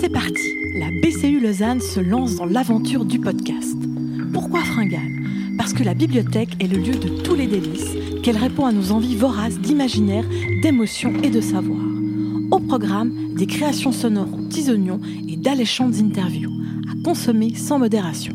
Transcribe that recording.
C'est parti, la BCU Lausanne se lance dans l'aventure du podcast. Pourquoi Fringale? Parce que la bibliothèque est le lieu de tous les délices, qu'elle répond à nos envies voraces d'imaginaire, d'émotion et de savoir. Au programme, des créations sonores aux petits oignons et d'alléchantes interviews, à consommer sans modération.